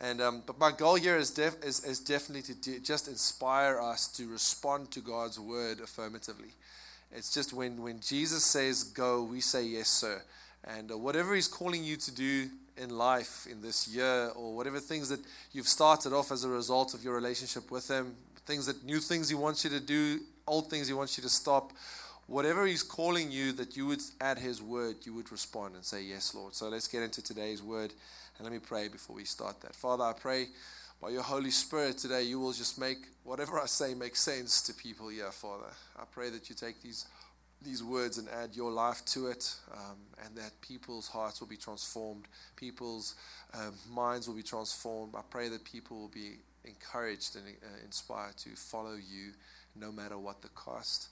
And um, but my goal here is, def- is, is definitely to de- just inspire us to respond to God's word affirmatively. It's just when, when Jesus says go, we say yes, sir. And uh, whatever He's calling you to do in life in this year, or whatever things that you've started off as a result of your relationship with Him, things that new things He wants you to do, old things He wants you to stop, whatever He's calling you, that you would add His word, you would respond and say, Yes, Lord. So let's get into today's word. And let me pray before we start that. Father, I pray by your Holy Spirit today, you will just make whatever I say make sense to people here, Father. I pray that you take these these words and add your life to it, um, and that people's hearts will be transformed, people's uh, minds will be transformed. I pray that people will be encouraged and uh, inspired to follow you no matter what the cost,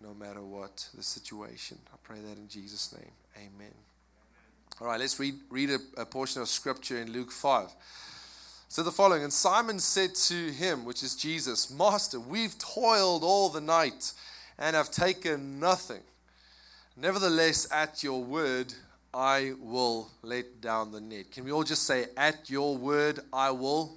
no matter what the situation. I pray that in Jesus' name. Amen. All right, let's read, read a, a portion of scripture in Luke 5. So the following, and Simon said to him, which is Jesus, Master, we've toiled all the night and have taken nothing. Nevertheless, at your word, I will let down the net. Can we all just say, At your word, I will?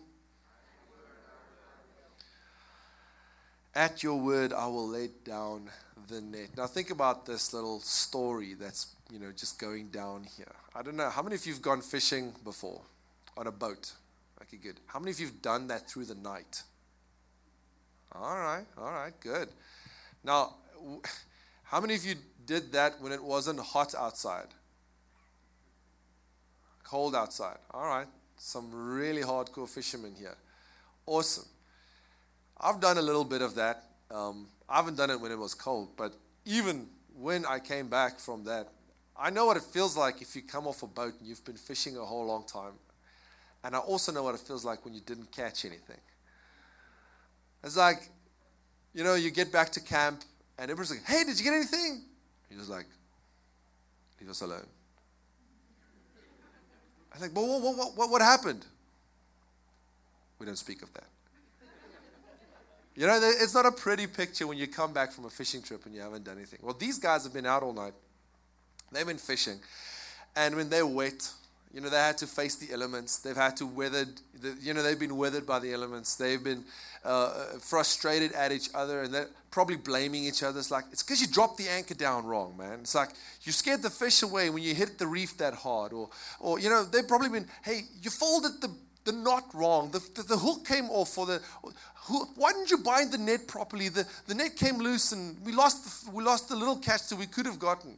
At your word, I will let down the net. Now, think about this little story that's you know, just going down here. I don't know. How many of you have gone fishing before on a boat? Okay, good. How many of you have done that through the night? All right, all right, good. Now, how many of you did that when it wasn't hot outside? Cold outside. All right, some really hardcore fishermen here. Awesome. I've done a little bit of that. Um, I haven't done it when it was cold, but even when I came back from that, I know what it feels like if you come off a boat and you've been fishing a whole long time. And I also know what it feels like when you didn't catch anything. It's like, you know, you get back to camp and everyone's like, hey, did you get anything? He was like, leave us alone. I'm like, but what, what, what, what happened? We don't speak of that. You know, it's not a pretty picture when you come back from a fishing trip and you haven't done anything. Well, these guys have been out all night. They've been fishing. And when they're wet, you know, they had to face the elements. They've had to weather, the, you know, they've been weathered by the elements. They've been uh, frustrated at each other and they're probably blaming each other. It's like, it's because you dropped the anchor down wrong, man. It's like you scared the fish away when you hit the reef that hard. Or, or you know, they've probably been, hey, you folded the, the knot wrong. The, the, the hook came off. Or the, who, why didn't you bind the net properly? The, the net came loose and we lost, the, we lost the little catch that we could have gotten.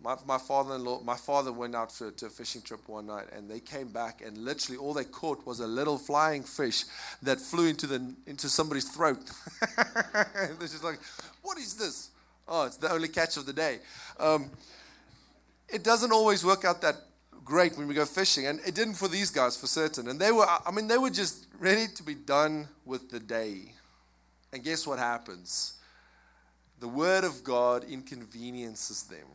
My, my father-in-law, my father went out for, to a fishing trip one night, and they came back, and literally all they caught was a little flying fish that flew into the into somebody's throat. They're just like, "What is this?" Oh, it's the only catch of the day. Um, it doesn't always work out that great when we go fishing, and it didn't for these guys for certain. And they were, I mean, they were just ready to be done with the day. And guess what happens? The word of God inconveniences them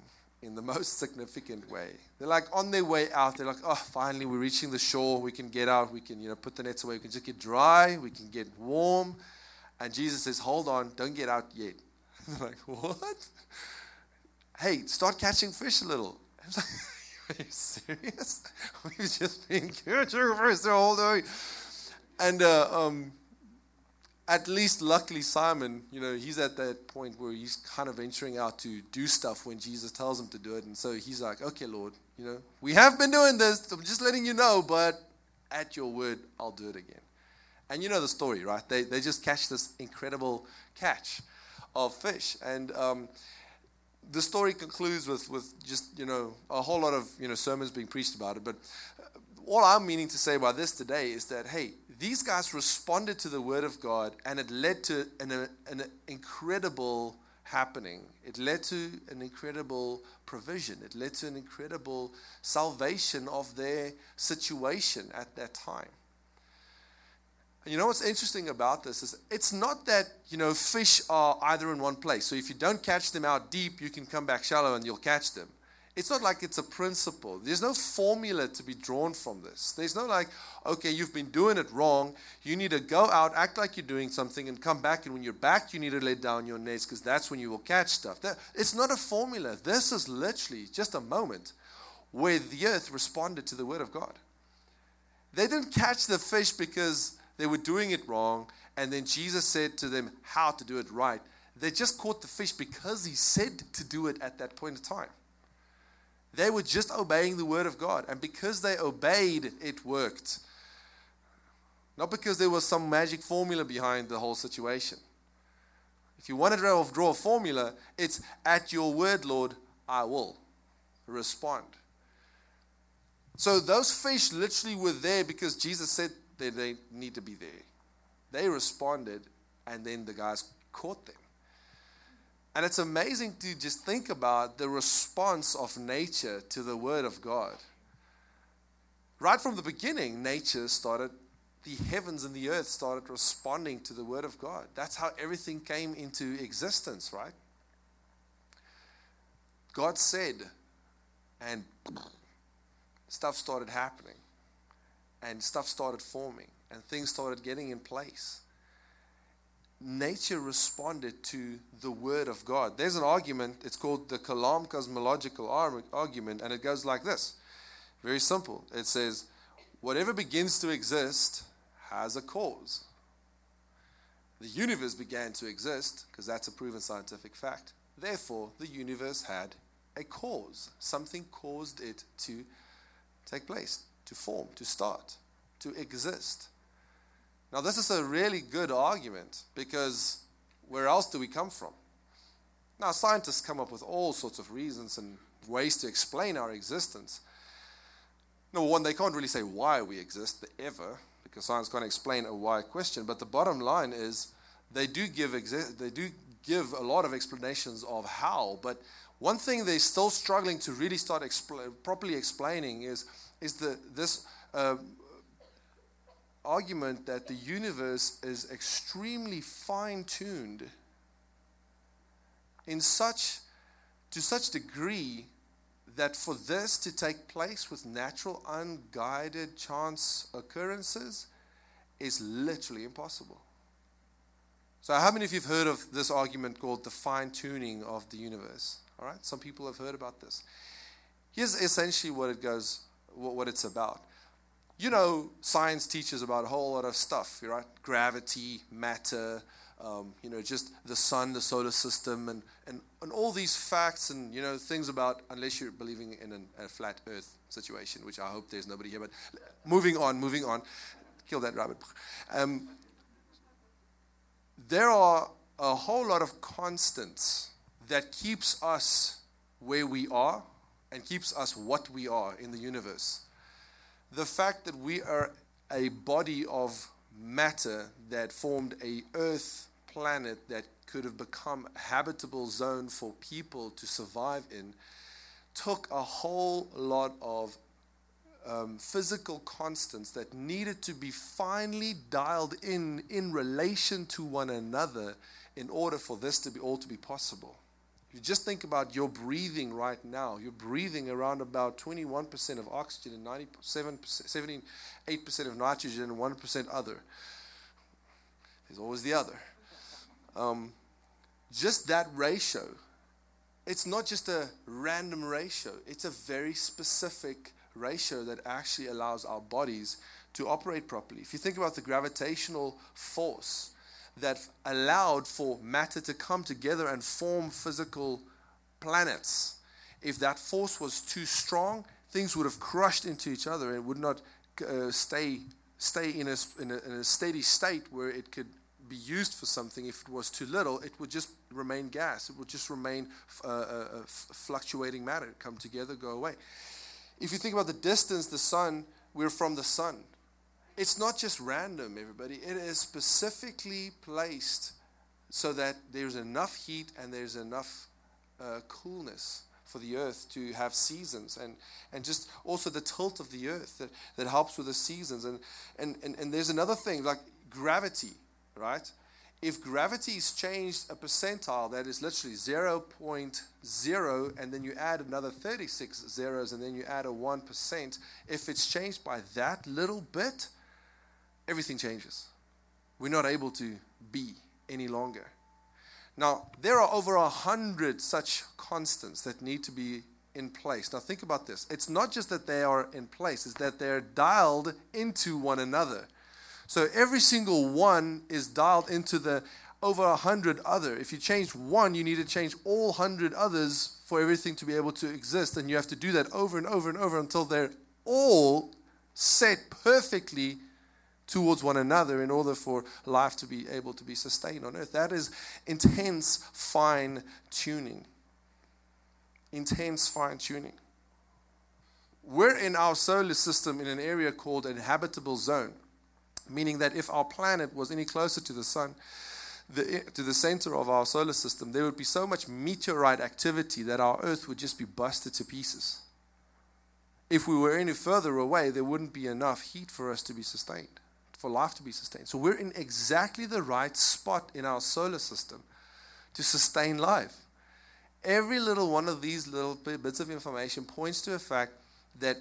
in the most significant way. They're like on their way out. They're like, oh, finally, we're reaching the shore. We can get out. We can, you know, put the nets away. We can just get dry. We can get warm. And Jesus says, hold on, don't get out yet. They're like, what? Hey, start catching fish a little. Are you serious? We've just been fish the whole day. And uh, um, at least luckily Simon, you know, he's at that point where he's kind of venturing out to do stuff when Jesus tells him to do it. And so he's like, okay, Lord, you know, we have been doing this. I'm just letting you know, but at your word, I'll do it again. And you know the story, right? They, they just catch this incredible catch of fish. And um, the story concludes with, with just, you know, a whole lot of, you know, sermons being preached about it. But uh, all I'm meaning to say by this today is that, hey, these guys responded to the word of God and it led to an, uh, an incredible happening. It led to an incredible provision. It led to an incredible salvation of their situation at that time. And you know what's interesting about this is it's not that, you know, fish are either in one place. So if you don't catch them out deep, you can come back shallow and you'll catch them. It's not like it's a principle. There's no formula to be drawn from this. There's no like, okay, you've been doing it wrong. You need to go out, act like you're doing something, and come back. And when you're back, you need to let down your nets because that's when you will catch stuff. That, it's not a formula. This is literally just a moment where the earth responded to the word of God. They didn't catch the fish because they were doing it wrong, and then Jesus said to them how to do it right. They just caught the fish because he said to do it at that point in time. They were just obeying the word of God, and because they obeyed, it worked. Not because there was some magic formula behind the whole situation. If you want to draw a formula, it's at your word, Lord, I will respond. So those fish literally were there because Jesus said they need to be there. They responded, and then the guys caught them. And it's amazing to just think about the response of nature to the Word of God. Right from the beginning, nature started, the heavens and the earth started responding to the Word of God. That's how everything came into existence, right? God said, and stuff started happening, and stuff started forming, and things started getting in place. Nature responded to the Word of God. There's an argument, it's called the Kalam cosmological argument, and it goes like this very simple. It says, Whatever begins to exist has a cause. The universe began to exist because that's a proven scientific fact. Therefore, the universe had a cause. Something caused it to take place, to form, to start, to exist. Now, this is a really good argument because where else do we come from? Now, scientists come up with all sorts of reasons and ways to explain our existence. Number one, they can't really say why we exist ever because science can't explain a why question. But the bottom line is they do give exi- they do give a lot of explanations of how. But one thing they're still struggling to really start expl- properly explaining is, is the, this uh, argument that the universe is extremely fine tuned in such, to such degree that for this to take place with natural, unguided chance occurrences is literally impossible. So, how many of you have heard of this argument called the fine tuning of the universe? All right, some people have heard about this. Here's essentially what it goes, what it's about. You know, science teaches about a whole lot of stuff, right? Gravity, matter, um, you know, just the sun, the solar system, and, and, and all these facts and, you know, things about, unless you're believing in an, a flat earth situation, which I hope there's nobody here, but moving on, moving on. Kill that rabbit. Um, there are a whole lot of constants that keeps us where we are and keeps us what we are in the universe. The fact that we are a body of matter that formed a earth planet that could have become a habitable zone for people to survive in took a whole lot of um, physical constants that needed to be finely dialed in in relation to one another in order for this to be all to be possible. You just think about your breathing right now. You're breathing around about 21% of oxygen and 97%, 78% of nitrogen and 1% other. There's always the other. Um, just that ratio, it's not just a random ratio, it's a very specific ratio that actually allows our bodies to operate properly. If you think about the gravitational force, that allowed for matter to come together and form physical planets. If that force was too strong, things would have crushed into each other and would not uh, stay, stay in a, in, a, in a steady state where it could be used for something. If it was too little, it would just remain gas. It would just remain uh, uh, uh fluctuating matter, come together, go away. If you think about the distance, the sun, we're from the sun. It's not just random, everybody. It is specifically placed so that there's enough heat and there's enough uh, coolness for the earth to have seasons and, and just also the tilt of the earth that, that helps with the seasons. And, and, and, and there's another thing like gravity, right? If gravity is changed a percentile, that is literally 0.0, and then you add another 36 zeros, and then you add a 1%, if it's changed by that little bit, everything changes. We're not able to be any longer. Now, there are over a hundred such constants that need to be in place. Now, think about this. It's not just that they are in place, it's that they're dialed into one another. So every single one is dialed into the over a hundred other. If you change one, you need to change all hundred others for everything to be able to exist. And you have to do that over and over and over until they're all set perfectly towards one another in order for life to be able to be sustained on earth. That is intense fine tuning. Intense fine tuning. We're in our solar system in an area called an habitable zone, meaning that if our planet was any closer to the sun, the, to the center of our solar system, there would be so much meteorite activity that our Earth would just be busted to pieces. If we were any further away, there wouldn't be enough heat for us to be sustained, for life to be sustained. So we're in exactly the right spot in our solar system to sustain life. Every little one of these little bits of information points to a fact that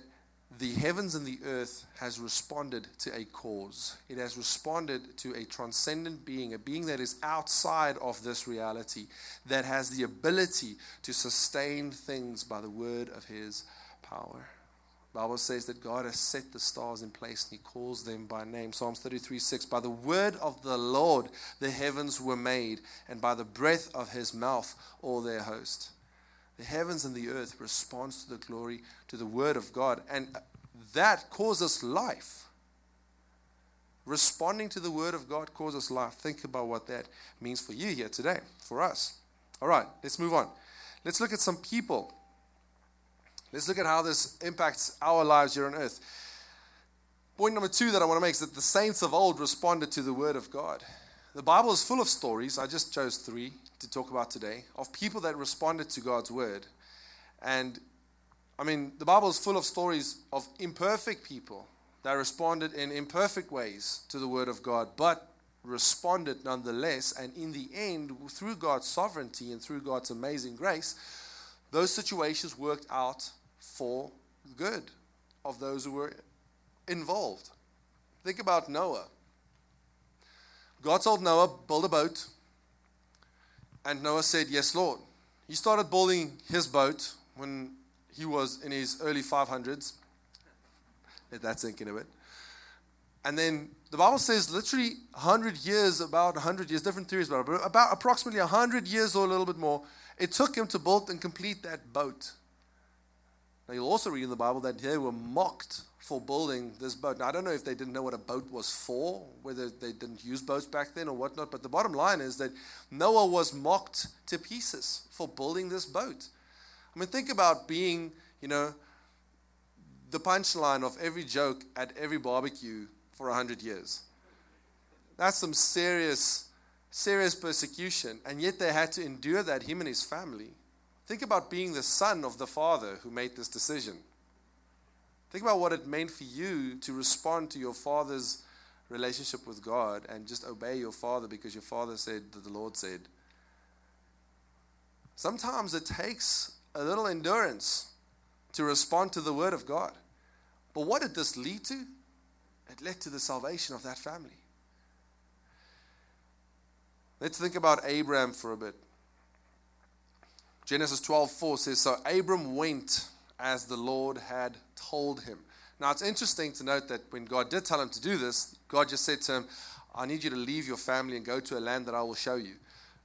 the heavens and the earth has responded to a cause. It has responded to a transcendent being, a being that is outside of this reality, that has the ability to sustain things by the word of his power. Bible says that God has set the stars in place and he calls them by name. Psalms 33 6. By the word of the Lord the heavens were made, and by the breath of his mouth all their host. The heavens and the earth responds to the glory, to the word of God. And that causes life. Responding to the word of God causes life. Think about what that means for you here today, for us. All right, let's move on. Let's look at some people. Let's look at how this impacts our lives here on earth. Point number two that I want to make is that the saints of old responded to the word of God. The Bible is full of stories. I just chose three to talk about today of people that responded to God's word. And I mean, the Bible is full of stories of imperfect people that responded in imperfect ways to the word of God, but responded nonetheless. And in the end, through God's sovereignty and through God's amazing grace, those situations worked out for good of those who were involved. Think about Noah. God told Noah, build a boat. And Noah said, Yes, Lord. He started building his boat when he was in his early 500s. Let that sink in a bit. And then the Bible says literally 100 years, about 100 years, different theories about it, but about approximately 100 years or a little bit more, it took him to build and complete that boat. Now, you'll also read in the Bible that they were mocked for building this boat. Now, I don't know if they didn't know what a boat was for, whether they didn't use boats back then or whatnot, but the bottom line is that Noah was mocked to pieces for building this boat. I mean, think about being, you know, the punchline of every joke at every barbecue for 100 years. That's some serious, serious persecution. And yet they had to endure that, him and his family. Think about being the son of the father who made this decision. Think about what it meant for you to respond to your father's relationship with God and just obey your father because your father said that the Lord said. Sometimes it takes a little endurance to respond to the word of God. But what did this lead to? It led to the salvation of that family. Let's think about Abraham for a bit. Genesis 12:4 says, So Abram went as the Lord had told him. Now it's interesting to note that when God did tell him to do this, God just said to him, I need you to leave your family and go to a land that I will show you.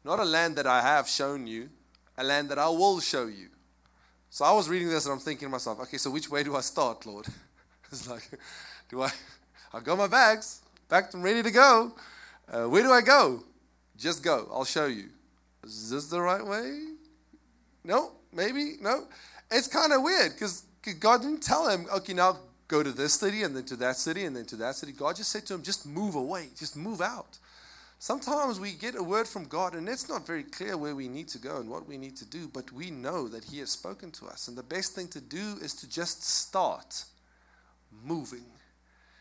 Not a land that I have shown you, a land that I will show you. So I was reading this and I'm thinking to myself, okay, so which way do I start, Lord? it's like, do I? I've got my bags, packed and ready to go. Uh, where do I go? Just go. I'll show you. Is this the right way? No, maybe no. It's kind of weird because God didn't tell him, okay, now go to this city and then to that city and then to that city. God just said to him, just move away, just move out. Sometimes we get a word from God and it's not very clear where we need to go and what we need to do, but we know that He has spoken to us. And the best thing to do is to just start moving.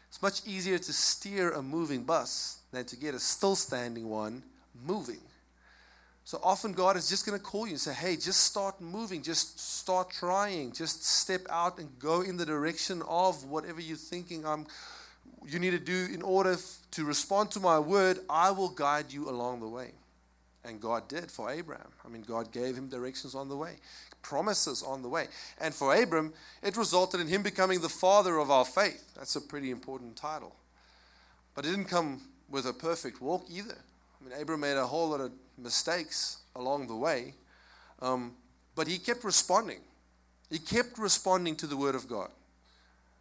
It's much easier to steer a moving bus than to get a still standing one moving. So often God is just going to call you and say, hey, just start moving, just start trying, just step out and go in the direction of whatever you're thinking I'm you need to do in order to respond to my word, I will guide you along the way. And God did for Abraham. I mean, God gave him directions on the way, promises on the way. And for Abram, it resulted in him becoming the father of our faith. That's a pretty important title. But it didn't come with a perfect walk either. I mean, Abram made a whole lot of mistakes along the way, um, but he kept responding. He kept responding to the Word of God.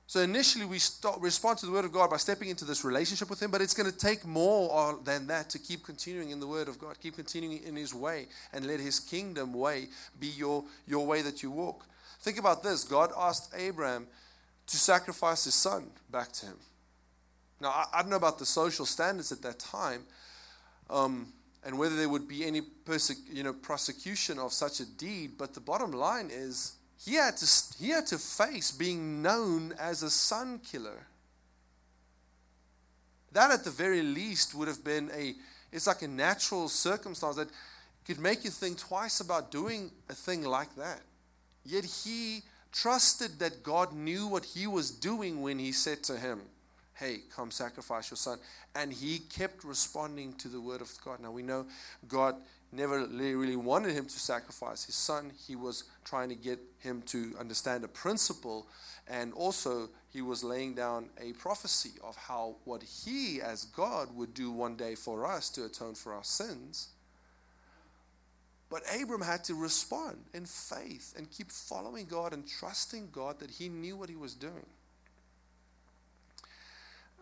So initially, we start, respond to the Word of God by stepping into this relationship with Him, but it's going to take more than that to keep continuing in the Word of God, keep continuing in His way, and let His kingdom way be your, your way that you walk. Think about this God asked Abraham to sacrifice his son back to Him. Now, I, I don't know about the social standards at that time. Um, and whether there would be any you know, prosecution of such a deed, but the bottom line is he had to, he had to face being known as a son killer. That, at the very least, would have been a, it's like a natural circumstance that could make you think twice about doing a thing like that. Yet he trusted that God knew what he was doing when he said to him, Hey, come sacrifice your son. And he kept responding to the word of God. Now we know God never really wanted him to sacrifice his son. He was trying to get him to understand a principle, and also he was laying down a prophecy of how what he, as God, would do one day for us to atone for our sins. But Abram had to respond in faith and keep following God and trusting God that he knew what he was doing.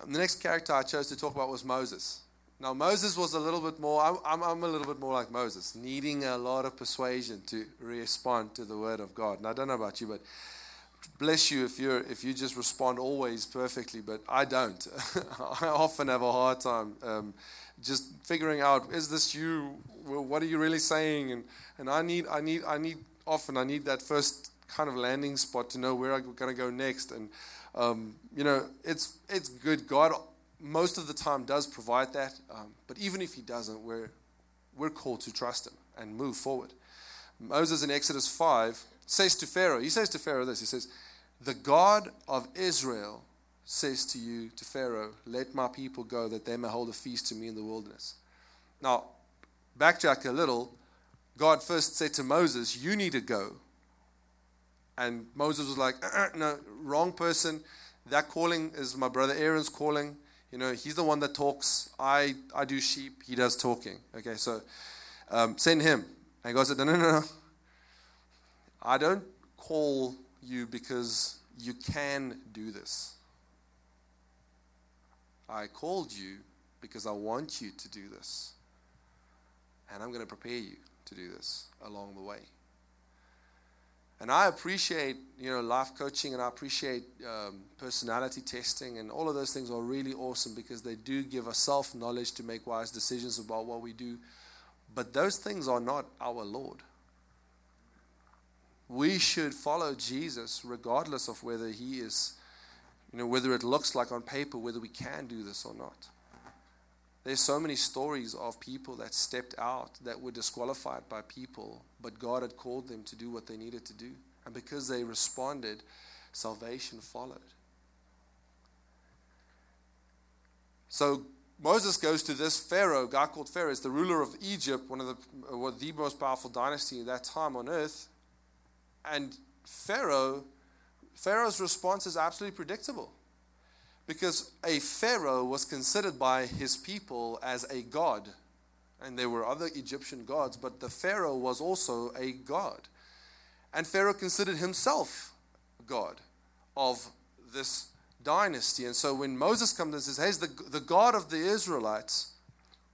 And the next character I chose to talk about was Moses. Now, Moses was a little bit more, I'm, I'm, a little bit more like Moses, needing a lot of persuasion to respond to the word of God. And I don't know about you, but bless you if, you're, if you just respond always perfectly, but I don't. I often have a hard time um, just figuring out, is this you? What are you really saying? And, and I need, I need, I need, often I need that first kind of landing spot to know where I'm going to go next. And, um, you know, it's, it's good. God most of the time does provide that. Um, but even if he doesn't, we're, we're called to trust him and move forward. Moses in Exodus 5 says to Pharaoh, he says to Pharaoh this, he says, The God of Israel says to you, to Pharaoh, let my people go that they may hold a feast to me in the wilderness. Now, backtrack a little. God first said to Moses, You need to go. And Moses was like, uh-uh, No, wrong person. That calling is my brother Aaron's calling. You know, he's the one that talks. I, I do sheep. He does talking. Okay, so um, send him. And God said, no, no, no, no. I don't call you because you can do this. I called you because I want you to do this. And I'm going to prepare you to do this along the way. And I appreciate, you know, life coaching and I appreciate um, personality testing and all of those things are really awesome because they do give us self knowledge to make wise decisions about what we do. But those things are not our Lord. We should follow Jesus regardless of whether he is, you know, whether it looks like on paper, whether we can do this or not. There's so many stories of people that stepped out that were disqualified by people, but God had called them to do what they needed to do. And because they responded, salvation followed. So Moses goes to this Pharaoh, guy called Pharaoh, is the ruler of Egypt, one of the, well, the most powerful dynasty at that time on earth. And Pharaoh, Pharaoh's response is absolutely predictable. Because a Pharaoh was considered by his people as a god. And there were other Egyptian gods, but the Pharaoh was also a god. And Pharaoh considered himself God of this dynasty. And so when Moses comes and says, Hey, the, the God of the Israelites,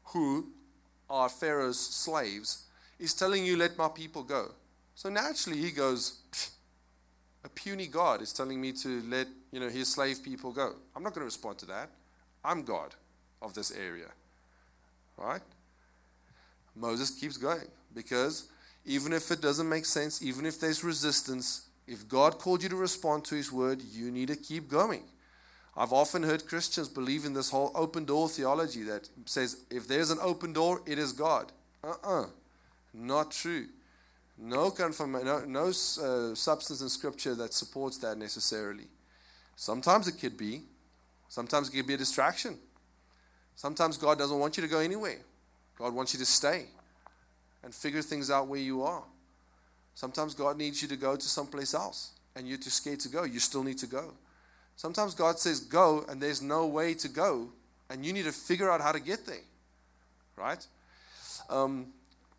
who are Pharaoh's slaves, is telling you, Let my people go. So naturally he goes, a puny God is telling me to let you know his slave people go. I'm not going to respond to that. I'm God of this area. Right? Moses keeps going because even if it doesn't make sense, even if there's resistance, if God called you to respond to his word, you need to keep going. I've often heard Christians believe in this whole open door theology that says if there's an open door, it is God. Uh uh-uh. uh Not true. No, confirm, no, no uh, substance in Scripture that supports that necessarily. Sometimes it could be. Sometimes it could be a distraction. Sometimes God doesn't want you to go anywhere. God wants you to stay. and figure things out where you are. Sometimes God needs you to go to someplace else and you're too scared to go. You still need to go. Sometimes God says go and there's no way to go and you need to figure out how to get there. Right? Um,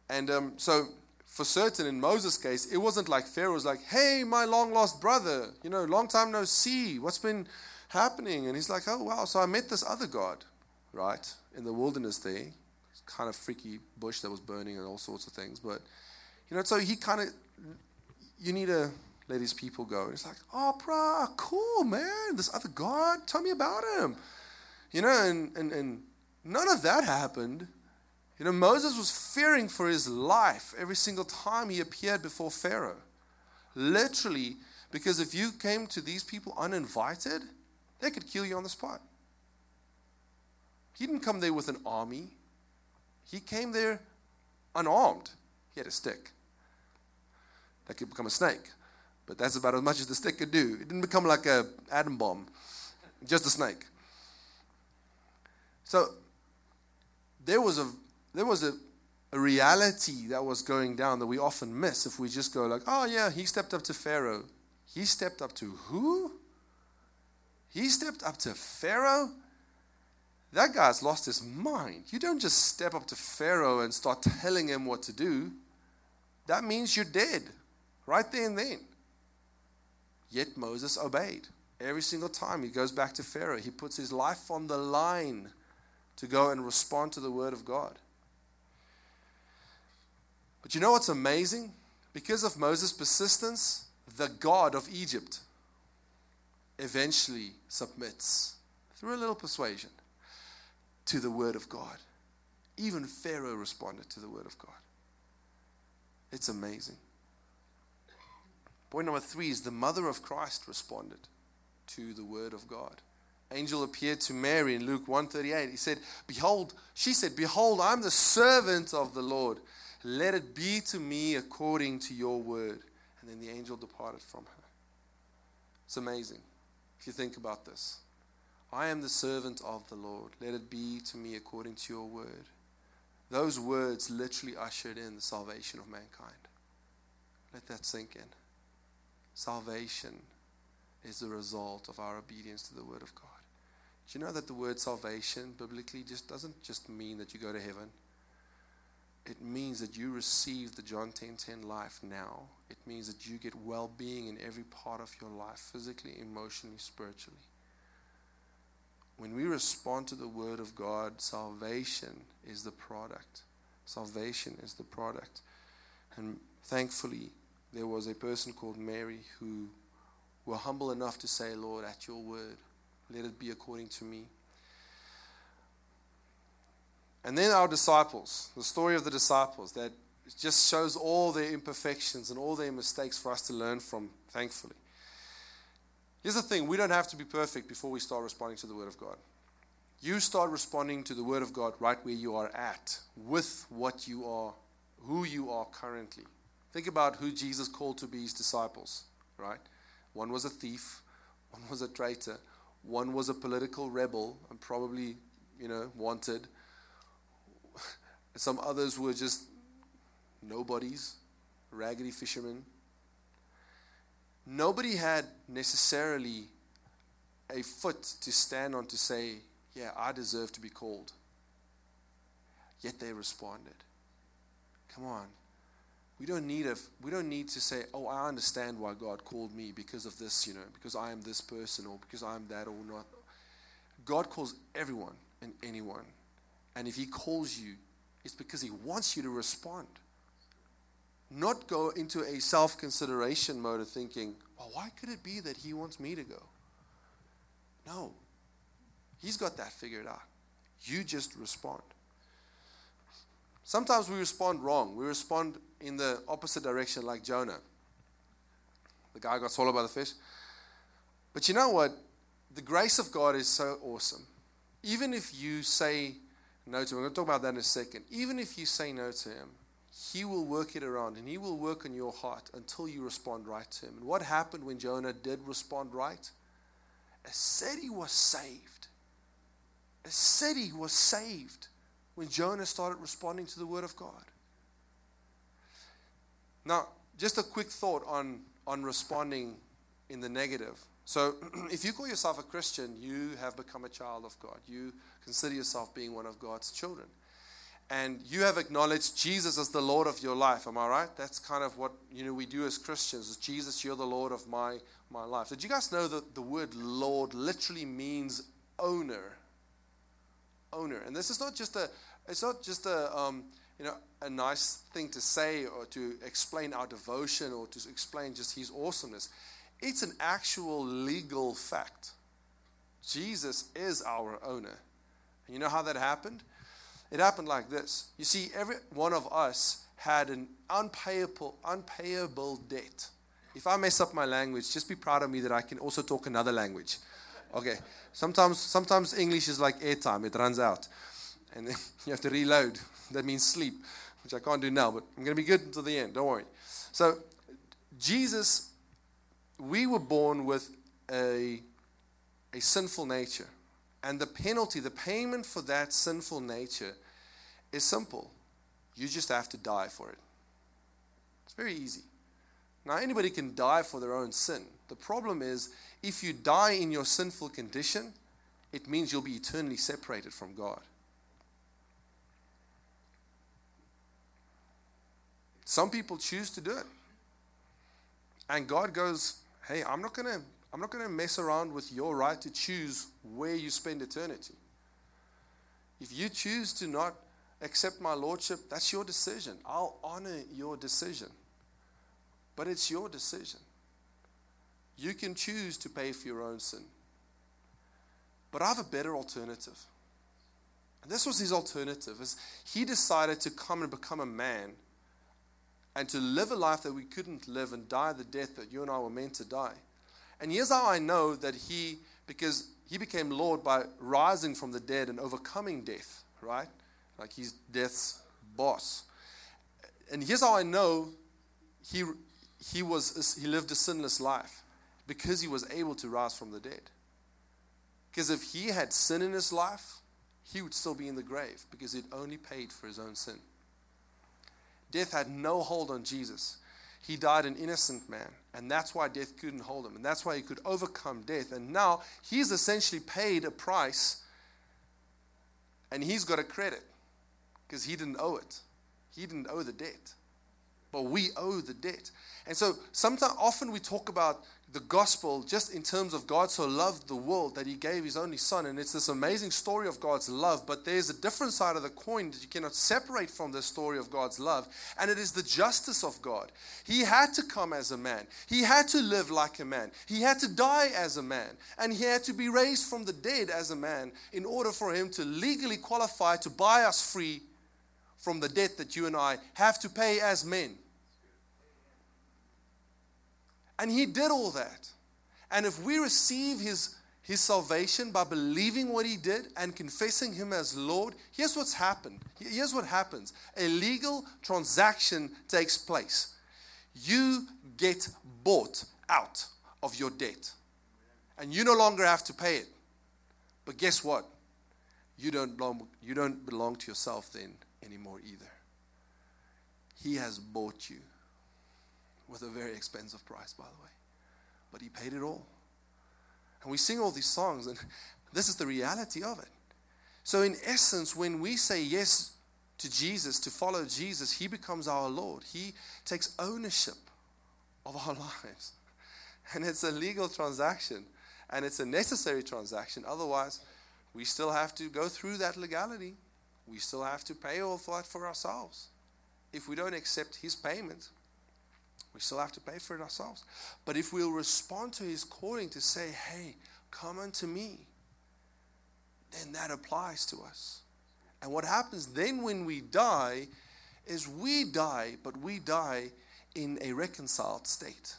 and um, so, for certain, in Moses' case, it wasn't like Pharaoh was like, hey, my long lost brother, you know, long time no see. What's been happening? And he's like, oh, wow. So I met this other God, right, in the wilderness there. Kind of freaky bush that was burning and all sorts of things. But, you know, so he kind of, you need to let his people go. And it's like, oh, brah, cool, man. This other God, tell me about him. You know, and, and, and none of that happened. You know, Moses was fearing for his life every single time he appeared before Pharaoh. Literally, because if you came to these people uninvited, they could kill you on the spot. He didn't come there with an army, he came there unarmed. He had a stick that could become a snake. But that's about as much as the stick could do. It didn't become like a atom bomb, just a snake. So there was a there was a, a reality that was going down that we often miss if we just go like, oh yeah, he stepped up to Pharaoh. He stepped up to who? He stepped up to Pharaoh? That guy's lost his mind. You don't just step up to Pharaoh and start telling him what to do. That means you're dead right there and then. Yet Moses obeyed. Every single time he goes back to Pharaoh, he puts his life on the line to go and respond to the word of God. But you know what's amazing? Because of Moses' persistence, the God of Egypt eventually submits through a little persuasion to the word of God. Even Pharaoh responded to the word of God. It's amazing. Point number three is the mother of Christ responded to the word of God. Angel appeared to Mary in Luke 138. He said, Behold, she said, Behold, I'm the servant of the Lord. Let it be to me according to your word. And then the angel departed from her. It's amazing if you think about this. I am the servant of the Lord. Let it be to me according to your word. Those words literally ushered in the salvation of mankind. Let that sink in. Salvation is the result of our obedience to the word of God. Do you know that the word salvation biblically just doesn't just mean that you go to heaven? It means that you receive the John 10:10 10, 10 life now. It means that you get well-being in every part of your life, physically, emotionally, spiritually. When we respond to the word of God, salvation is the product. Salvation is the product. And thankfully, there was a person called Mary who were humble enough to say, Lord, at your word, let it be according to me. And then our disciples, the story of the disciples that just shows all their imperfections and all their mistakes for us to learn from, thankfully. Here's the thing we don't have to be perfect before we start responding to the Word of God. You start responding to the Word of God right where you are at, with what you are, who you are currently. Think about who Jesus called to be his disciples, right? One was a thief, one was a traitor, one was a political rebel and probably, you know, wanted. Some others were just nobodies, raggedy fishermen. Nobody had necessarily a foot to stand on to say, Yeah, I deserve to be called. Yet they responded. Come on. We don't need a, we don't need to say, "Oh, I understand why God called me because of this, you know, because I am this person or because I'm that or not." God calls everyone and anyone. And if he calls you, it's because he wants you to respond. Not go into a self-consideration mode of thinking, "Well, why could it be that he wants me to go?" No. He's got that figured out. You just respond. Sometimes we respond wrong. We respond in the opposite direction, like Jonah. The guy got swallowed by the fish. But you know what? The grace of God is so awesome. Even if you say no to him, I'm going to talk about that in a second. Even if you say no to him, he will work it around and he will work on your heart until you respond right to him. And what happened when Jonah did respond right? A city was saved. A city was saved when Jonah started responding to the word of God. Now, just a quick thought on, on responding in the negative. So, if you call yourself a Christian, you have become a child of God. You consider yourself being one of God's children. And you have acknowledged Jesus as the Lord of your life. Am I right? That's kind of what you know we do as Christians. Jesus, you're the Lord of my, my life. Did you guys know that the word Lord literally means owner? Owner. And this is not just a it's not just a um, you know a nice thing to say or to explain our devotion or to explain just his awesomeness. It's an actual legal fact. Jesus is our owner. And you know how that happened? It happened like this. You see, every one of us had an unpayable, unpayable debt. If I mess up my language, just be proud of me that I can also talk another language. Okay. Sometimes, sometimes English is like airtime; it runs out, and then you have to reload. That means sleep, which I can't do now. But I'm going to be good until the end. Don't worry. So, Jesus we were born with a, a sinful nature. And the penalty, the payment for that sinful nature is simple. You just have to die for it. It's very easy. Now, anybody can die for their own sin. The problem is, if you die in your sinful condition, it means you'll be eternally separated from God. Some people choose to do it. And God goes, hey, I'm not going to I'm not going to mess around with your right to choose where you spend eternity. If you choose to not accept my lordship, that's your decision. I'll honor your decision. But it's your decision. You can choose to pay for your own sin. But I have a better alternative. And this was his alternative is he decided to come and become a man and to live a life that we couldn't live and die the death that you and I were meant to die. And here's how I know that he, because he became Lord by rising from the dead and overcoming death, right? Like he's death's boss. And here's how I know he, he, was, he lived a sinless life because he was able to rise from the dead. Because if he had sin in his life, he would still be in the grave because he'd only paid for his own sin. Death had no hold on Jesus. He died an innocent man, and that's why death couldn't hold him, and that's why he could overcome death. And now he's essentially paid a price, and he's got a credit because he didn't owe it. He didn't owe the debt, but we owe the debt. And so, sometimes, often we talk about the gospel just in terms of God so loved the world that he gave his only son. And it's this amazing story of God's love. But there's a different side of the coin that you cannot separate from the story of God's love. And it is the justice of God. He had to come as a man, he had to live like a man, he had to die as a man, and he had to be raised from the dead as a man in order for him to legally qualify to buy us free from the debt that you and I have to pay as men. And he did all that. And if we receive his, his salvation by believing what he did and confessing him as Lord, here's what's happened. Here's what happens a legal transaction takes place. You get bought out of your debt, and you no longer have to pay it. But guess what? You don't belong, you don't belong to yourself then anymore either. He has bought you with a very expensive price, by the way. But he paid it all. And we sing all these songs, and this is the reality of it. So, in essence, when we say yes to Jesus, to follow Jesus, he becomes our Lord. He takes ownership of our lives. And it's a legal transaction, and it's a necessary transaction. Otherwise, we still have to go through that legality. We still have to pay all that for ourselves. If we don't accept his payment, we still have to pay for it ourselves. But if we'll respond to his calling to say, hey, come unto me, then that applies to us. And what happens then when we die is we die, but we die in a reconciled state.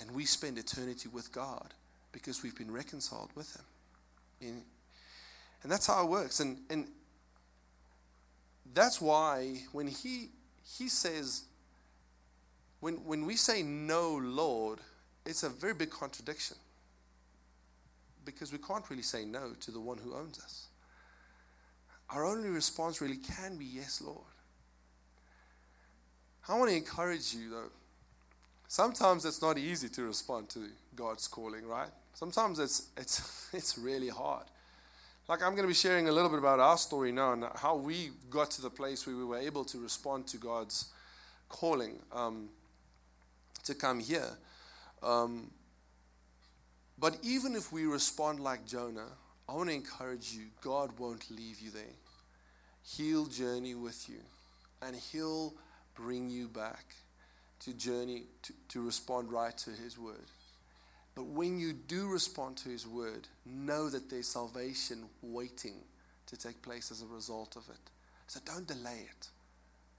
And we spend eternity with God because we've been reconciled with him. And that's how it works. And, and that's why when he, he says, when, when we say no, Lord, it's a very big contradiction because we can't really say no to the one who owns us. Our only response really can be yes, Lord. I want to encourage you, though. Sometimes it's not easy to respond to God's calling, right? Sometimes it's, it's, it's really hard. Like, I'm going to be sharing a little bit about our story now and how we got to the place where we were able to respond to God's calling um, to come here. Um, but even if we respond like Jonah, I want to encourage you God won't leave you there. He'll journey with you, and He'll bring you back to journey to, to respond right to His word. But when you do respond to His word, know that there's salvation waiting to take place as a result of it. So don't delay it.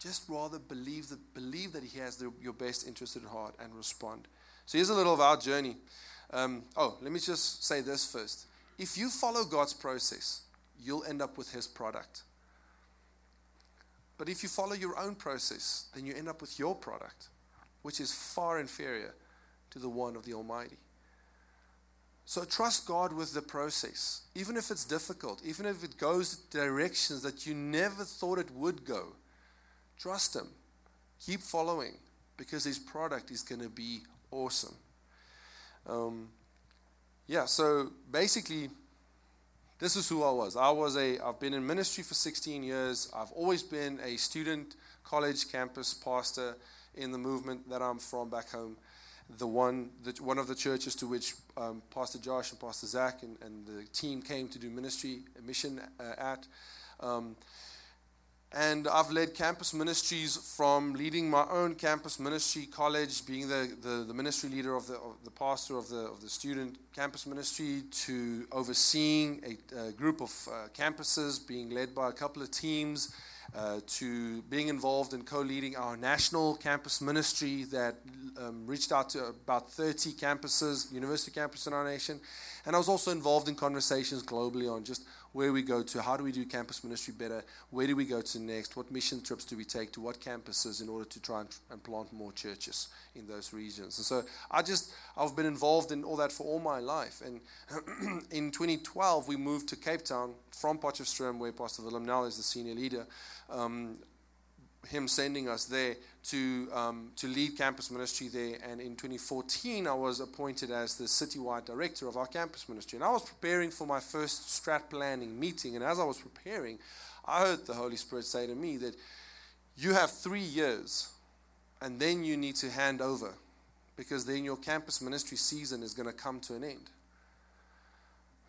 Just rather believe that, believe that He has the, your best interest at heart and respond. So here's a little of our journey. Um, oh, let me just say this first. If you follow God's process, you'll end up with His product. But if you follow your own process, then you end up with your product, which is far inferior to the one of the Almighty. So trust God with the process, even if it's difficult, even if it goes directions that you never thought it would go. Trust Him. Keep following because His product is going to be awesome. Um, yeah, so basically, this is who I was. I was a, I've been in ministry for 16 years. I've always been a student, college, campus pastor in the movement that I'm from back home. The one, the, one of the churches to which um, Pastor Josh and Pastor Zach and, and, the team came to do ministry, mission uh, at. Um, and I've led campus ministries from leading my own campus ministry college, being the, the, the ministry leader of the, of the pastor of the, of the student campus ministry, to overseeing a, a group of uh, campuses, being led by a couple of teams, uh, to being involved in co leading our national campus ministry that um, reached out to about 30 campuses, university campuses in our nation. And I was also involved in conversations globally on just where we go to, how do we do campus ministry better, where do we go to next, what mission trips do we take to what campuses in order to try and, and plant more churches in those regions. And so I just, I've been involved in all that for all my life. And in 2012, we moved to Cape Town from Potchefstroom, where Pastor Willem now is the senior leader. Um, him sending us there to, um, to lead campus ministry there. And in 2014, I was appointed as the citywide director of our campus ministry. And I was preparing for my first strat planning meeting. And as I was preparing, I heard the Holy Spirit say to me that you have three years, and then you need to hand over, because then your campus ministry season is going to come to an end.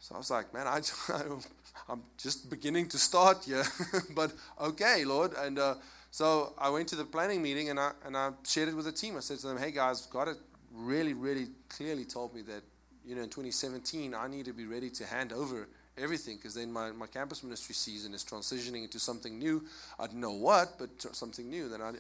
So I was like, man, I, I'm just beginning to start here, but okay, Lord. And uh, so I went to the planning meeting and I, and I shared it with the team. I said to them, hey guys, God really, really clearly told me that, you know, in 2017, I need to be ready to hand over everything because then my, my campus ministry season is transitioning into something new. I don't know what, but something new. Then I,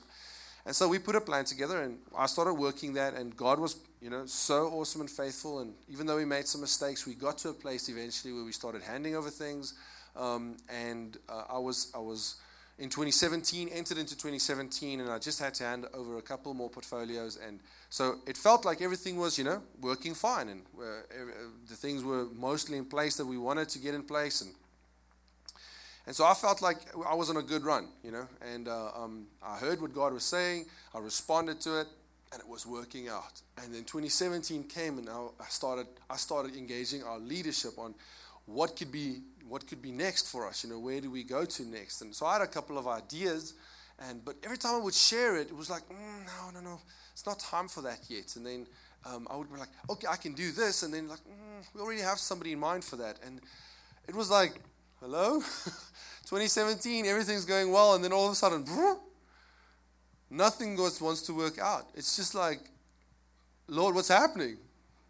and so we put a plan together and I started working that and God was, you know, so awesome and faithful. And even though we made some mistakes, we got to a place eventually where we started handing over things. Um, and uh, I was, I was, in 2017, entered into 2017, and I just had to hand over a couple more portfolios. And so it felt like everything was, you know, working fine. And uh, the things were mostly in place that we wanted to get in place. And, and so I felt like I was on a good run, you know. And uh, um, I heard what God was saying, I responded to it, and it was working out. And then 2017 came, and I started, I started engaging our leadership on what could be what could be next for us? You know, where do we go to next? And so I had a couple of ideas, and but every time I would share it, it was like, mm, no, no, no, it's not time for that yet. And then um, I would be like, okay, I can do this, and then like, mm, we already have somebody in mind for that. And it was like, hello, 2017, everything's going well, and then all of a sudden, nothing was, wants to work out. It's just like, Lord, what's happening?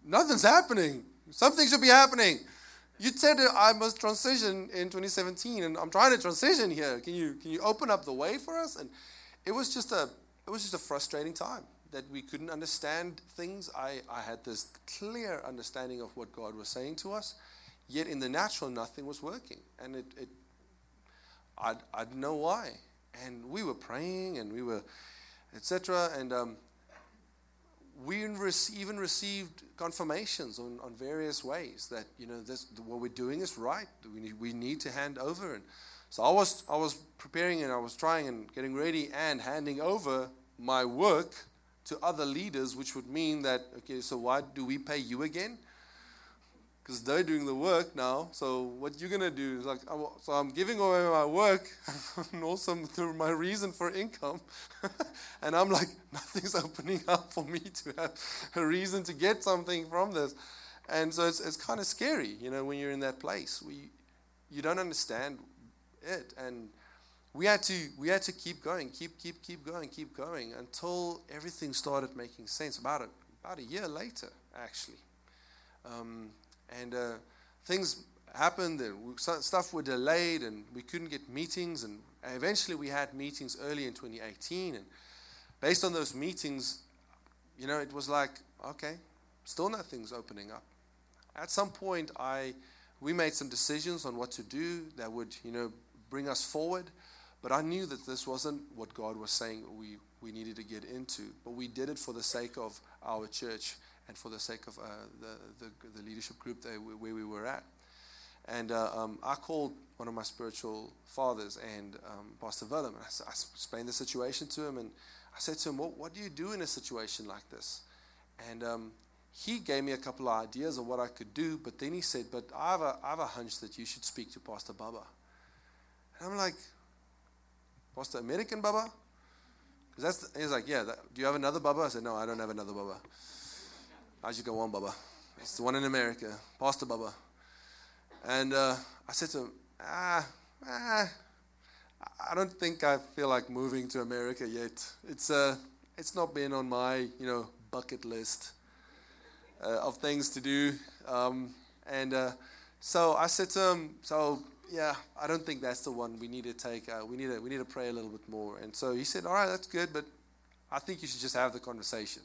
Nothing's happening. Something should be happening. You said that I must transition in 2017, and I'm trying to transition here. Can you can you open up the way for us? And it was just a it was just a frustrating time that we couldn't understand things. I, I had this clear understanding of what God was saying to us, yet in the natural nothing was working, and it, it I I didn't know why. And we were praying, and we were etc. And um, we even received confirmations on, on various ways that you know this what we're doing is right. We need, we need to hand over. And so I was I was preparing and I was trying and getting ready and handing over my work to other leaders, which would mean that, okay, so why do we pay you again? Because they're doing the work now. So what you're to do is like, so I'm giving away my work and also my reason for income. and I'm like, nothing's opening up for me to have a reason to get something from this. And so it's, it's kind of scary, you know, when you're in that place. We, you don't understand it. And we had to we had to keep going, keep keep keep going, keep going until everything started making sense. About it, about a year later, actually, um, and uh, things happened, and stuff were delayed, and we couldn't get meetings, and eventually we had meetings early in 2018, and based on those meetings, you know, it was like okay, still nothing's opening up. At some point, I we made some decisions on what to do that would you know bring us forward. But I knew that this wasn't what God was saying we, we needed to get into. But we did it for the sake of our church and for the sake of uh, the, the, the, leadership group where we were at. And uh, um, I called one of my spiritual fathers and um, Pastor Willem. And I, I, explained the situation to him. And I said to him, what, what do you do in a situation like this? And um, he gave me a couple of ideas of what I could do. But then he said, But I have a, I have a hunch that you should speak to Pastor Baba. And I'm like, Pastor American Baba? Because that's the, he's like, yeah. That, do you have another Baba? I said, no, I don't have another Baba. I just got one Baba. It's the one in America, Pastor Baba. And uh, I said to him, ah, ah, I don't think I feel like moving to America yet. It's uh, it's not been on my you know bucket list uh, of things to do. Um, and uh, so I said to him, so yeah, I don't think that's the one we need to take. Uh, we need to we need to pray a little bit more. And so he said, all right, that's good, but I think you should just have the conversation.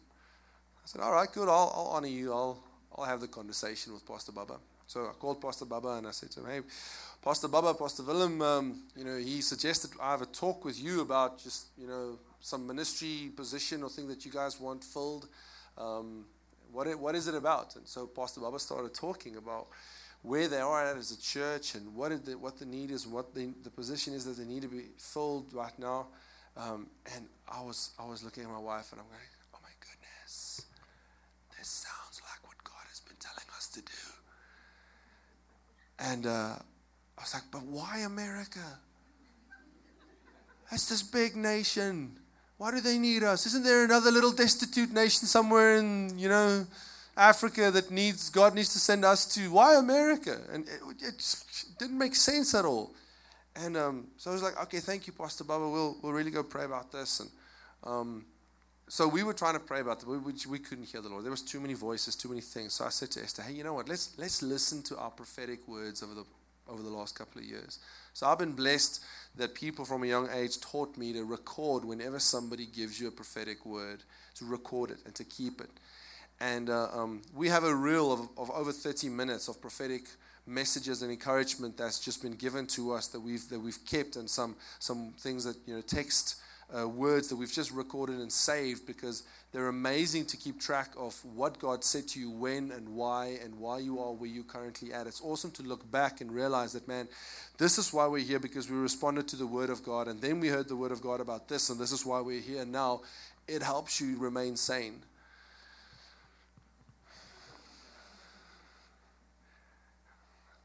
I said, all right, good. I'll, I'll honor you. I'll I'll have the conversation with Pastor Baba. So I called Pastor Baba and I said to him, hey, Pastor Baba, Pastor Willem, um, you know, he suggested I have a talk with you about just you know some ministry position or thing that you guys want filled. Um, what it, what is it about? And so Pastor Baba started talking about where they are at as a church and what, the, what the need is, what the, the position is that they need to be filled right now. Um, and I was, I was looking at my wife and I'm going, oh my goodness, this sounds like what God has been telling us to do. And uh, I was like, but why America? That's this big nation. Why do they need us? Isn't there another little destitute nation somewhere in, you know, Africa that needs God needs to send us to. Why America? And it, it just didn't make sense at all. And um, so I was like, okay, thank you, Pastor Baba. We'll we'll really go pray about this. And um, so we were trying to pray about it. We, we, we couldn't hear the Lord. There was too many voices, too many things. So I said to Esther, hey, you know what? Let's let's listen to our prophetic words over the over the last couple of years. So I've been blessed that people from a young age taught me to record whenever somebody gives you a prophetic word, to record it and to keep it. And uh, um, we have a reel of, of over 30 minutes of prophetic messages and encouragement that's just been given to us that we've that we've kept and some some things that you know text uh, words that we've just recorded and saved because they're amazing to keep track of what God said to you when and why and why you are where you're currently at. It's awesome to look back and realize that man, this is why we're here because we responded to the word of God and then we heard the word of God about this and this is why we're here now. It helps you remain sane.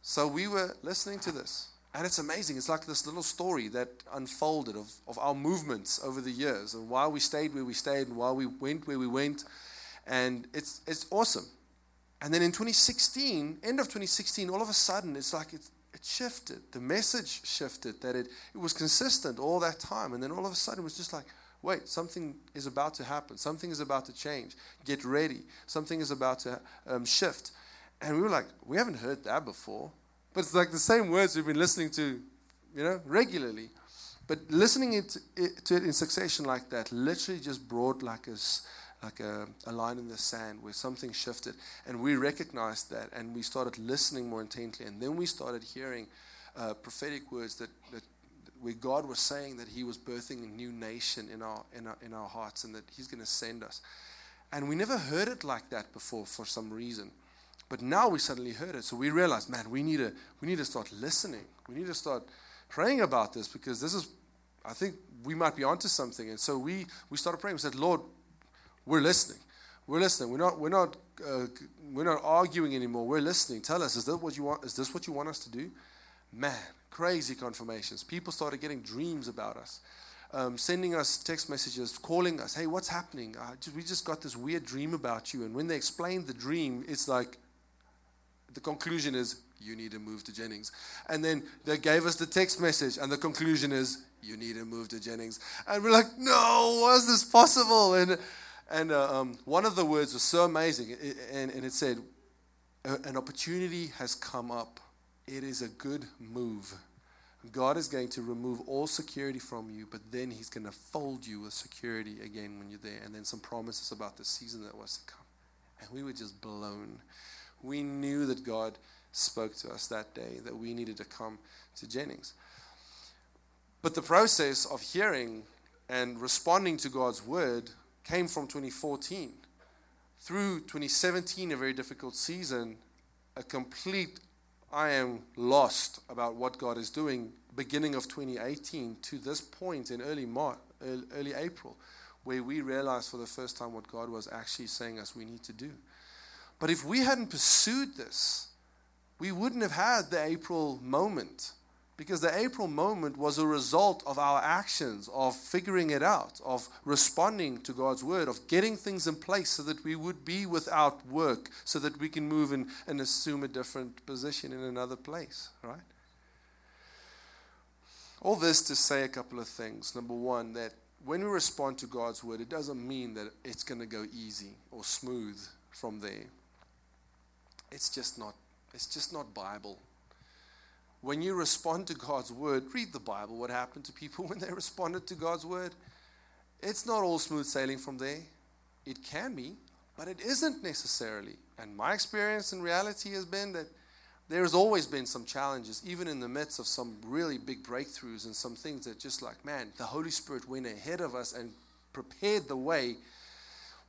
So we were listening to this. And it's amazing. It's like this little story that unfolded of, of our movements over the years and why we stayed where we stayed and why we went where we went. And it's, it's awesome. And then in 2016, end of 2016, all of a sudden, it's like it, it shifted. The message shifted, that it, it was consistent all that time. And then all of a sudden, it was just like, wait, something is about to happen. Something is about to change. Get ready. Something is about to um, shift. And we were like, we haven't heard that before. But it's like the same words we've been listening to, you know, regularly. But listening it, it, to it in succession like that literally just brought like a, like a, a line in the sand where something shifted. And we recognized that and we started listening more intently. And then we started hearing uh, prophetic words that, that where God was saying that He was birthing a new nation in our, in our, in our hearts and that He's going to send us. And we never heard it like that before for some reason. But now we suddenly heard it. So we realized, man, we need to, we need to start listening. We need to start praying about this because this is I think we might be onto something. And so we, we started praying. We said, Lord, we're listening. We're listening. We're not, we're not, uh, we're not arguing anymore. We're listening. Tell us, is, that what you want, is this what you want us to do? Man, crazy confirmations. People started getting dreams about us. Um, sending us text messages, calling us, hey, what's happening? Uh, we just got this weird dream about you. And when they explained the dream, it's like the conclusion is, you need to move to Jennings. And then they gave us the text message, and the conclusion is, you need to move to Jennings. And we're like, no, how is this possible? And, and uh, um, one of the words was so amazing, and, and it said, an opportunity has come up. It is a good move. God is going to remove all security from you, but then He's going to fold you with security again when you're there. And then some promises about the season that was to come. And we were just blown. We knew that God spoke to us that day that we needed to come to Jennings. But the process of hearing and responding to God's word came from 2014. Through 2017, a very difficult season, a complete I am lost about what God is doing, beginning of 2018 to this point in early early April, where we realized for the first time what God was actually saying us we need to do. But if we hadn't pursued this, we wouldn't have had the April moment because the April moment was a result of our actions, of figuring it out, of responding to God's word, of getting things in place so that we would be without work, so that we can move and, and assume a different position in another place, right? All this to say a couple of things. Number one, that when we respond to God's word, it doesn't mean that it's going to go easy or smooth from there. It's just not. It's just not Bible when you respond to God's word, read the Bible. What happened to people when they responded to God's word? It's not all smooth sailing from there. It can be, but it isn't necessarily. And my experience in reality has been that there's always been some challenges, even in the midst of some really big breakthroughs and some things that just like, man, the Holy Spirit went ahead of us and prepared the way.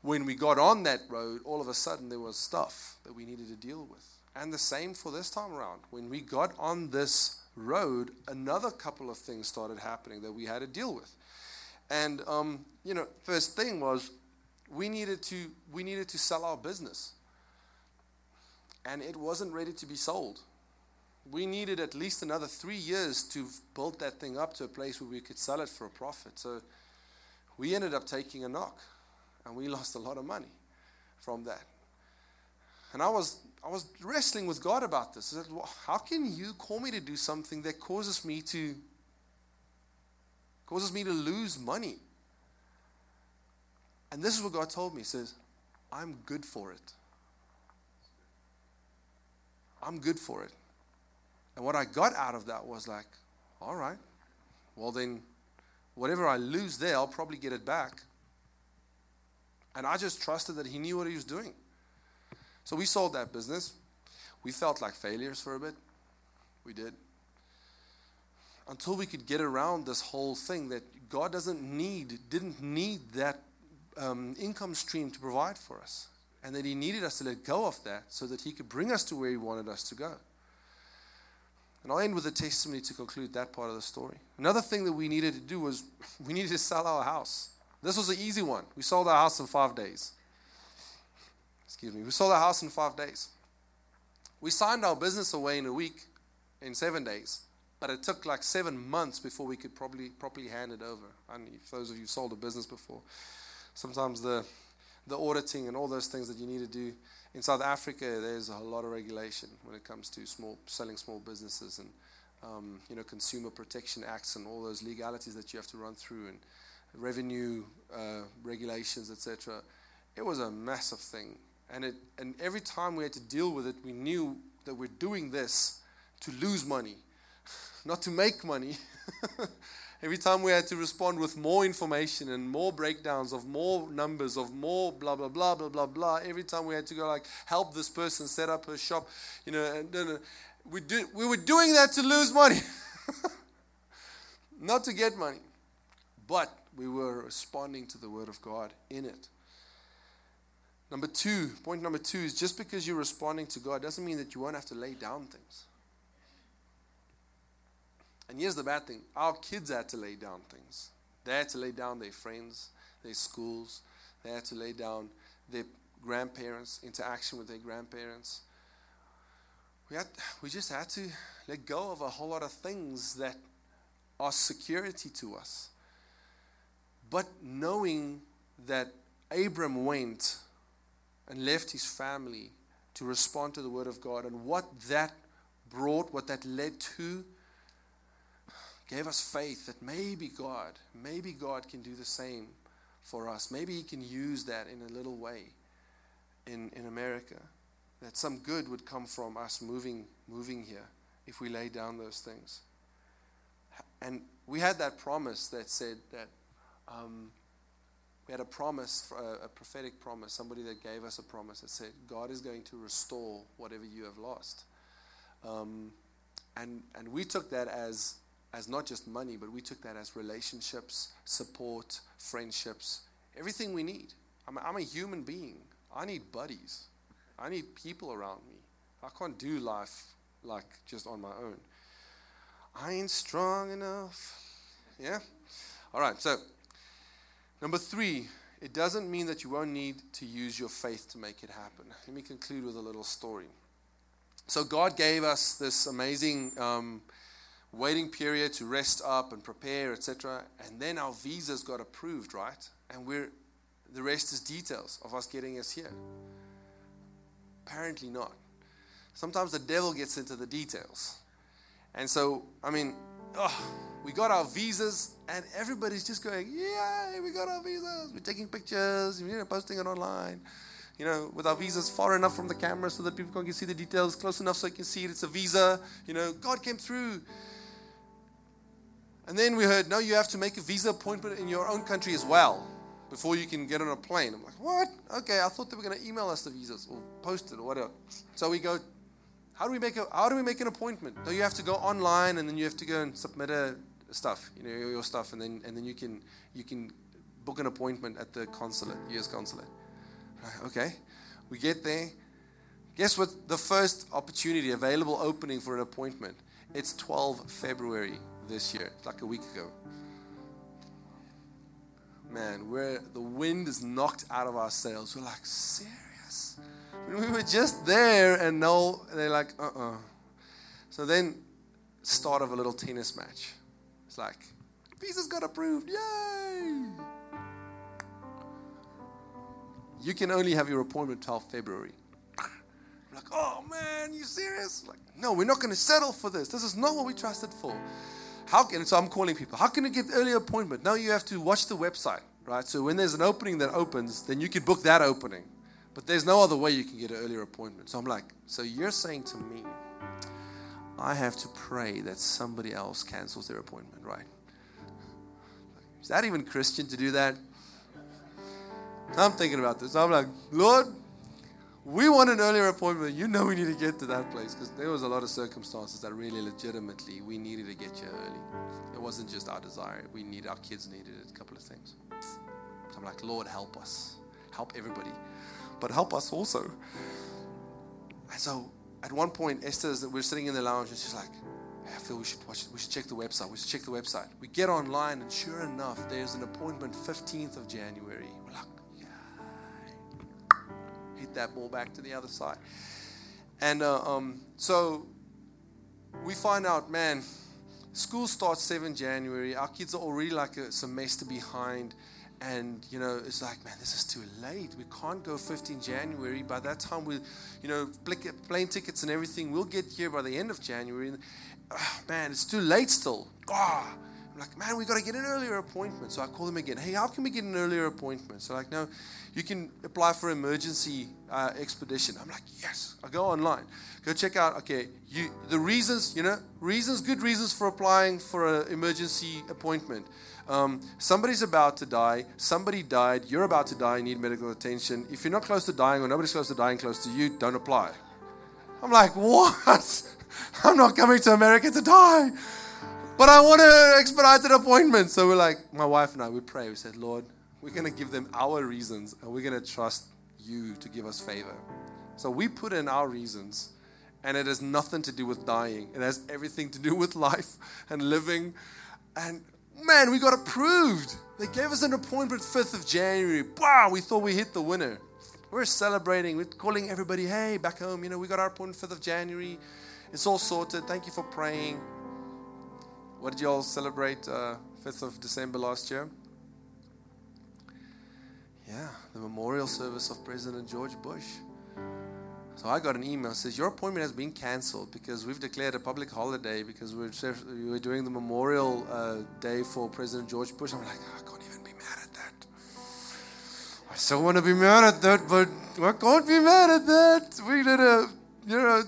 When we got on that road, all of a sudden there was stuff that we needed to deal with. And the same for this time around. When we got on this road, another couple of things started happening that we had to deal with. And um, you know, first thing was we needed to we needed to sell our business. And it wasn't ready to be sold. We needed at least another three years to build that thing up to a place where we could sell it for a profit. So we ended up taking a knock and we lost a lot of money from that. And I was I was wrestling with God about this. Said, well, how can you call me to do something that causes me to causes me to lose money? And this is what God told me. He says, I'm good for it. I'm good for it. And what I got out of that was like, all right, well then, whatever I lose there, I'll probably get it back. And I just trusted that He knew what He was doing. So we sold that business. We felt like failures for a bit. We did. Until we could get around this whole thing that God doesn't need, didn't need that um, income stream to provide for us. And that He needed us to let go of that so that He could bring us to where He wanted us to go. And I'll end with a testimony to conclude that part of the story. Another thing that we needed to do was we needed to sell our house. This was an easy one. We sold our house in five days. Excuse me. We sold our house in five days. We signed our business away in a week, in seven days. But it took like seven months before we could probably properly hand it over. And if those of you sold a business before, sometimes the the auditing and all those things that you need to do in South Africa, there's a lot of regulation when it comes to small selling small businesses and um, you know consumer protection acts and all those legalities that you have to run through and revenue uh, regulations, etc. It was a massive thing and, it, and every time we had to deal with it, we knew that we're doing this to lose money, not to make money. every time we had to respond with more information and more breakdowns of more numbers, of more blah, blah, blah, blah, blah, blah. Every time we had to go, like, help this person set up a shop, you know, and, and we, did, we were doing that to lose money, not to get money. But we were responding to the Word of God in it. Number two, point number two is just because you're responding to God doesn't mean that you won't have to lay down things. And here's the bad thing our kids had to lay down things. They had to lay down their friends, their schools, they had to lay down their grandparents, interaction with their grandparents. We, had, we just had to let go of a whole lot of things that are security to us. But knowing that Abram went and left his family to respond to the word of God and what that brought, what that led to, gave us faith that maybe God, maybe God can do the same for us. Maybe He can use that in a little way in, in America. That some good would come from us moving, moving here if we lay down those things. And we had that promise that said that um, we had a promise, a, a prophetic promise, somebody that gave us a promise that said, God is going to restore whatever you have lost. Um, and, and we took that as as not just money, but we took that as relationships, support, friendships, everything we need. I'm a, I'm a human being. I need buddies. I need people around me. I can't do life like just on my own. I ain't strong enough. Yeah? All right, so number three, it doesn't mean that you won't need to use your faith to make it happen. Let me conclude with a little story. So, God gave us this amazing um, waiting period to rest up and prepare, etc. And then our visas got approved, right? And we're the rest is details of us getting us here. Apparently not. Sometimes the devil gets into the details. And so, I mean, oh, we got our visas, and everybody's just going, Yay, we got our visas. We're taking pictures, you know, posting it online. You know, with our visas far enough from the camera so that people can see the details, close enough so you can see it. It's a visa. You know, God came through. And then we heard, no, you have to make a visa appointment in your own country as well before you can get on a plane. I'm like, what? Okay, I thought they were going to email us the visas or post it or whatever. So we go, how do we make a, how do we make an appointment? No, you have to go online and then you have to go and submit a stuff, you know, your stuff, and then and then you can you can book an appointment at the consulate, U.S. consulate. Okay, we get there. Guess what? The first opportunity, available opening for an appointment. It's 12 February this year, It's like a week ago. Man, where the wind is knocked out of our sails. We're like, serious? we were just there, and no, they're like, uh uh-uh. uh So then, start of a little tennis match. It's like, visas got approved, yay! You can only have your appointment 12 February. like, oh man, you serious? Like, no, we're not going to settle for this. This is not what we trusted for. How can, so I'm calling people, how can you get early appointment? Now you have to watch the website, right? So when there's an opening that opens, then you can book that opening. But there's no other way you can get an earlier appointment. So I'm like, so you're saying to me, I have to pray that somebody else cancels their appointment, right? Is that even Christian to do that? I'm thinking about this. I'm like, Lord, we want an earlier appointment. You know we need to get to that place because there was a lot of circumstances that really legitimately we needed to get you early. It wasn't just our desire. We need our kids needed a couple of things. So I'm like, Lord, help us. Help everybody. But help us also. And so at one point, Esther's we're sitting in the lounge and she's like, I feel we should watch we should check the website. We should check the website. We get online and sure enough, there's an appointment 15th of January. We're like, hit that ball back to the other side. And uh, um, so we find out, man, school starts 7 January. Our kids are already like a semester behind. And, you know, it's like, man, this is too late. We can't go 15 January. By that time, we, you know, plane tickets and everything, we'll get here by the end of January. And, oh, man, it's too late still. Oh, I'm like, man, we got to get an earlier appointment. So I call them again. Hey, how can we get an earlier appointment? So like, no, you can apply for emergency uh, expedition. I'm like, yes. I go online, go check out. Okay, you the reasons, you know, reasons, good reasons for applying for an emergency appointment. Um, somebody's about to die. Somebody died. You're about to die. Need medical attention. If you're not close to dying or nobody's close to dying close to you, don't apply. I'm like, what? I'm not coming to America to die. But I want an expedited appointment. So we're like, my wife and I, we pray. We said, Lord, we're going to give them our reasons and we're going to trust you to give us favor. So we put in our reasons And it has nothing to do with dying, it has everything to do with life and living. And man, we got approved. They gave us an appointment 5th of January. Wow, we thought we hit the winner. We're celebrating. We're calling everybody, hey, back home. You know, we got our appointment 5th of January. It's all sorted. Thank you for praying. What did you all celebrate uh, 5th of December last year? Yeah, the memorial service of President George Bush. So I got an email says your appointment has been cancelled because we've declared a public holiday because we're, we're doing the memorial uh, day for President George Bush. I'm like, I can't even be mad at that. I still want to be mad at that, but I can't be mad at that. We did a, you know,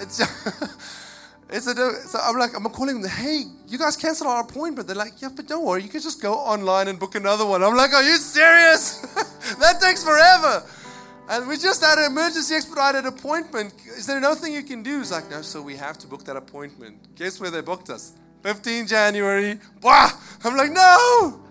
it's. It's a, so I'm like, I'm calling them, hey, you guys canceled our appointment. They're like, yeah, but don't worry, you can just go online and book another one. I'm like, are you serious? that takes forever. And we just had an emergency expedited appointment. Is there nothing you can do? It's like, no, so we have to book that appointment. Guess where they booked us? 15 January. Bah! I'm like, no!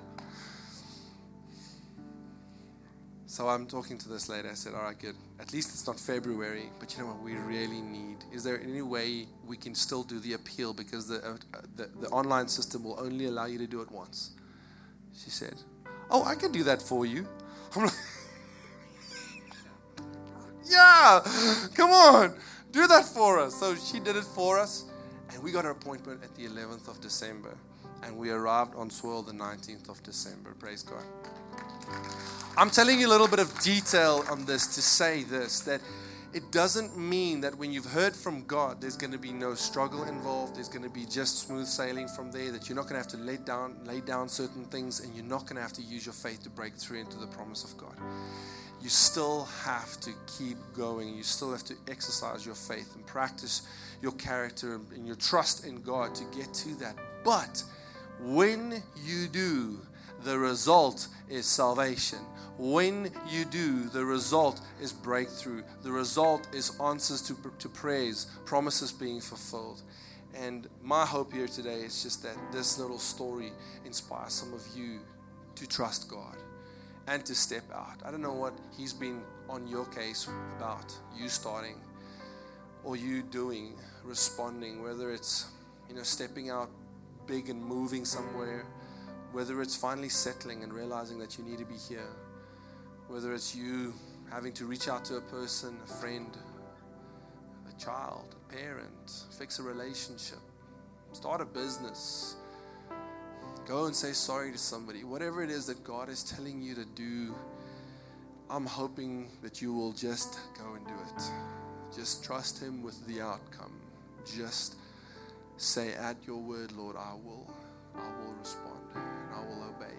So I'm talking to this lady. I said, all right, good. At least it's not February. But you know what we really need? Is there any way we can still do the appeal? Because the, uh, the, the online system will only allow you to do it once. She said, oh, I can do that for you. I'm like, yeah, come on, do that for us. So she did it for us. And we got an appointment at the 11th of December. And we arrived on soil the 19th of December. Praise God. I'm telling you a little bit of detail on this to say this that it doesn't mean that when you've heard from God, there's going to be no struggle involved. There's going to be just smooth sailing from there. That you're not going to have to lay down, lay down certain things, and you're not going to have to use your faith to break through into the promise of God. You still have to keep going. You still have to exercise your faith and practice your character and your trust in God to get to that. But when you do, the result is salvation. When you do, the result is breakthrough. The result is answers to, to prayers, promises being fulfilled. And my hope here today is just that this little story inspires some of you to trust God and to step out. I don't know what He's been on your case about, you starting or you doing, responding, whether it's, you know, stepping out big and moving somewhere whether it's finally settling and realizing that you need to be here, whether it's you having to reach out to a person, a friend, a child, a parent, fix a relationship, start a business, go and say sorry to somebody, whatever it is that God is telling you to do, I'm hoping that you will just go and do it. Just trust Him with the outcome. Just say, At your word, Lord, I will. I will respond. And I will obey.